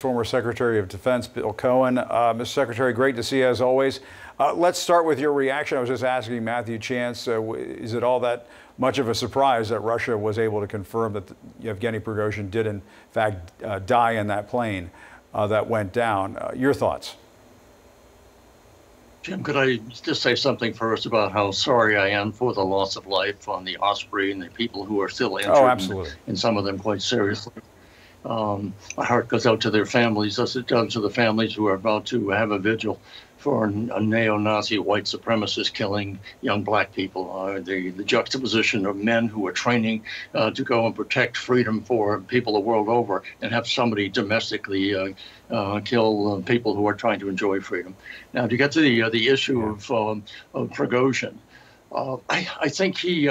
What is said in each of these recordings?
former Secretary of Defense Bill Cohen. Uh, Mr. Secretary, great to see you as always. Uh, let's start with your reaction. I was just asking Matthew Chance, uh, is it all that much of a surprise that Russia was able to confirm that Yevgeny Prigozhin did in fact uh, die in that plane uh, that went down? Uh, your thoughts? Jim, could I just say something first about how sorry I am for the loss of life on the Osprey and the people who are still injured, oh, absolutely. And, and some of them quite seriously. Um, my heart goes out to their families, as it does to the families who are about to have a vigil for a neo-Nazi white supremacist killing young black people. Uh, the, the juxtaposition of men who are training uh, to go and protect freedom for people the world over and have somebody domestically uh, uh kill uh, people who are trying to enjoy freedom. Now, to get to the, uh, the issue of, um, of Prigozhin, I, I, think he,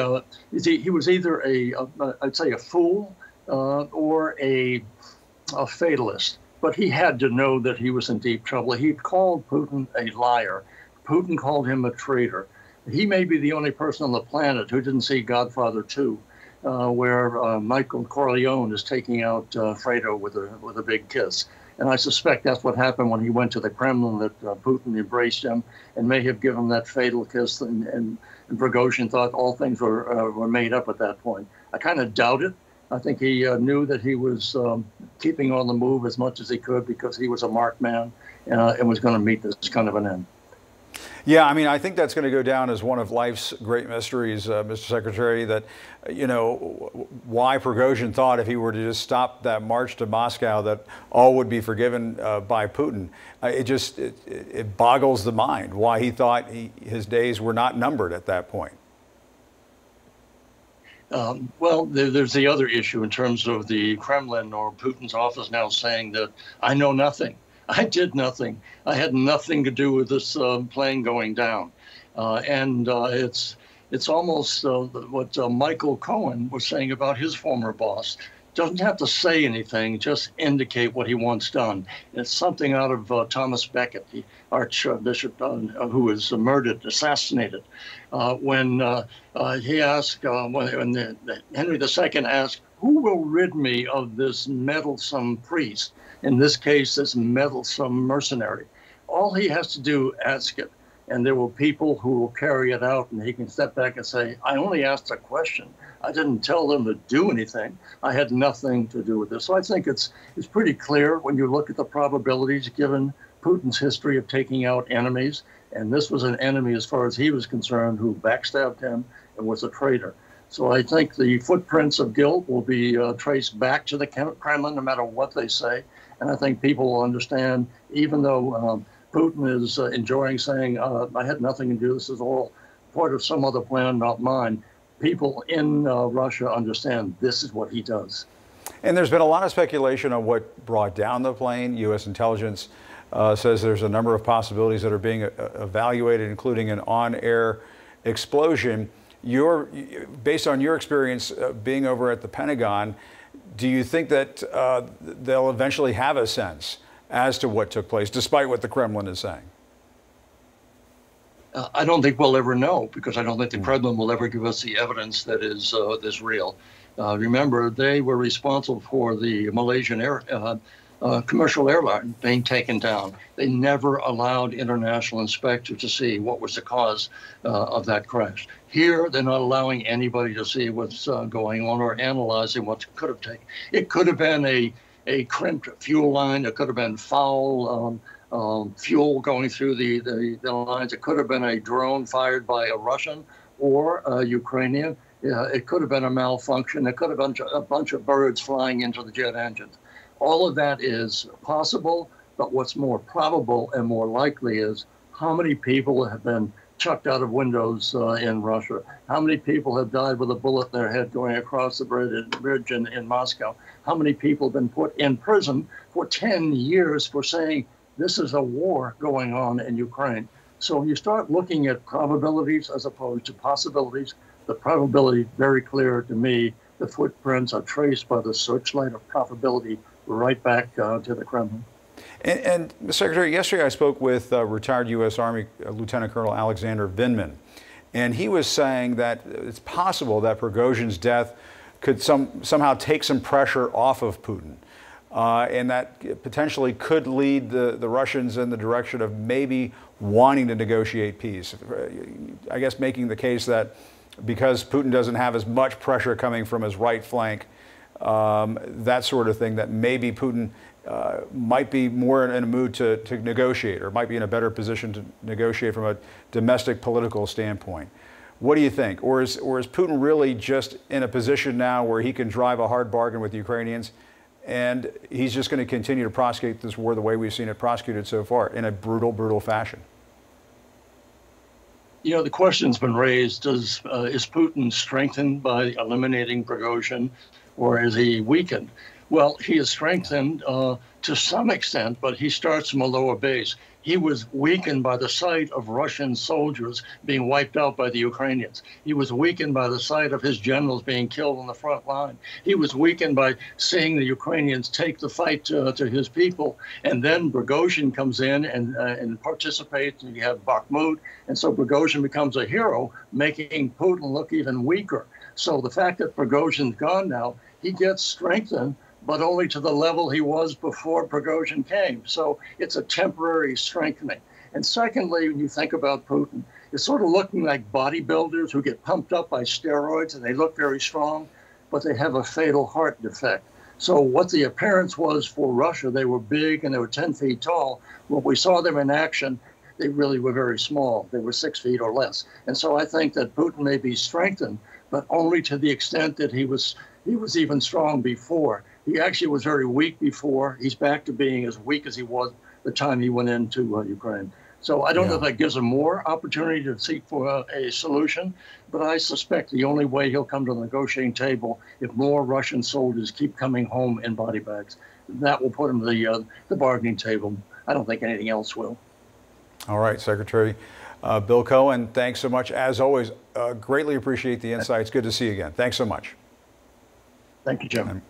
he was either a, a, I'd say a fool uh, or a, a fatalist. But he had to know that he was in deep trouble. He called Putin a liar. Putin called him a traitor. He may be the only person on the planet who didn't see Godfather 2, uh, where uh, Michael Corleone is taking out uh, Fredo with a, with a big kiss. And I suspect that's what happened when he went to the Kremlin, that uh, Putin embraced him and may have given him that fatal kiss. And, and, and Prigozhin thought all things were, uh, were made up at that point. I kind of doubt it. I think he uh, knew that he was um, keeping on the move as much as he could because he was a marked man uh, and was going to meet this kind of an end. Yeah, I mean, I think that's going to go down as one of life's great mysteries, uh, Mr. Secretary. That, you know, why Prigozhin thought if he were to just stop that march to Moscow, that all would be forgiven uh, by Putin. Uh, it just it, it, boggles the mind why he thought he, his days were not numbered at that point. Um, well, there, there's the other issue in terms of the Kremlin or Putin's office now saying that I know nothing. I did nothing. I had nothing to do with this uh, plane going down. Uh, and uh, it's it's almost uh, what uh, Michael Cohen was saying about his former boss doesn't have to say anything, just indicate what he wants done. It's something out of uh, Thomas Becket, the Archbishop uh, who was murdered, assassinated. Uh, when uh, uh, he asked, uh, when, the, the Henry II asked, who will rid me of this meddlesome priest? In this case, this meddlesome mercenary. All he has to do, ask it and there will people who will carry it out and he can step back and say i only asked a question i didn't tell them to do anything. I had nothing to do with this. So i think it's it's pretty clear when you look at the probabilities given putin's history of taking out enemies. And this was an enemy as far as he was concerned who backstabbed him and was a traitor. So I think the footprints of guilt will be uh, traced back to the Kremlin, no matter what they say. And I think people will understand, even though um, Putin is uh, enjoying saying, uh, I had nothing to do, this is all part of some other plan, not mine. People in uh, Russia understand this is what he does. And there's been a lot of speculation on what brought down the plane. U.S. intelligence uh, says there's a number of possibilities that are being uh, evaluated, including an on air explosion. Your, based on your experience uh, being over at the Pentagon, do you think that they'll eventually have a sense? as to what took place, despite what the Kremlin is saying? Uh, I don't think we'll ever know because I don't think the hmm. Kremlin will ever give us the evidence that is uh, is real. Uh, remember, they were responsible for the Malaysian air, uh, uh, commercial airline being taken down. They never allowed international inspectors to see what was the cause uh, of that crash. Here, they're not allowing anybody to see what's going on or analyzing what could have taken. It could have been a a crimped fuel line. It could have been foul um, um, fuel going through the, the, the, lines. It could have been a drone fired by a Russian or a Ukrainian. it could have been a malfunction. It could have been a bunch of birds flying into the jet engines. All of that is possible, but what's more probable and more likely is how many people have been chucked out of windows uh, in Russia? How many people have died with a bullet in their head going across the bridge in, in Moscow? How many people have been put in prison for 10 years for saying this is a war going on in Ukraine? So you start looking at probabilities as opposed to possibilities, the probability very clear to me. The footprints are traced by the searchlight of probability right back uh, to the Kremlin. And, and Secretary, yesterday I spoke with uh, retired U.S. Army uh, Lieutenant Colonel Alexander Vindman, and he was saying that it's possible that Prigozhin's death could some, somehow take some pressure off of Putin. Uh, and that potentially could lead the, the Russians in the direction of maybe wanting to negotiate peace. I guess making the case that because Putin doesn't have as much pressure coming from his right flank, um, that sort of thing, that maybe Putin uh, might be more in a mood to, to negotiate or might be in a better position to negotiate from a domestic political standpoint. What do you think? Or is, or is Putin really just in a position now where he can drive a hard bargain with Ukrainians and he's just going to continue to prosecute this war the way we've seen it prosecuted so far in a brutal, brutal fashion? You know, the question's been raised: Does uh, is Putin strengthened by eliminating Prigozhin, or is he weakened? Well, he is strengthened uh, to some extent, but he starts from a lower base. He was weakened by the sight of Russian soldiers being wiped out by the Ukrainians. He was weakened by the sight of his generals being killed on the front line. He was weakened by seeing the Ukrainians take the fight to, to his people. And then Prigozhin comes in and, uh, and participates, and you have Bakhmut. And so Prigozhin becomes a hero, making Putin look even weaker. So the fact that Prigozhin's gone now, he gets strengthened but only to the level he was before Prigozhin came. So it's a temporary strengthening. And secondly, when you think about Putin, it's sort of looking like bodybuilders who get pumped up by steroids and they look very strong, but they have a fatal heart defect. So what the appearance was for Russia, they were big and they were 10 feet tall. When we saw them in action, they really were very small. They were six feet or less. And so I think that Putin may be strengthened, but only to the extent that he was he was even strong before. He actually was very weak before. He's back to being as weak as he was the time he went into uh, Ukraine. So I don't yeah. know if that gives him more opportunity to seek for a, a, solution, but I suspect the only way he'll come to the negotiating table if more Russian soldiers keep coming home in body bags. That will put him to the uh, the bargaining table. I don't think anything else will. All right, Secretary uh, Bill Cohen, thanks so much. As always, uh, greatly appreciate the insights. Good to see you again. Thanks so much. Thank you, Jim.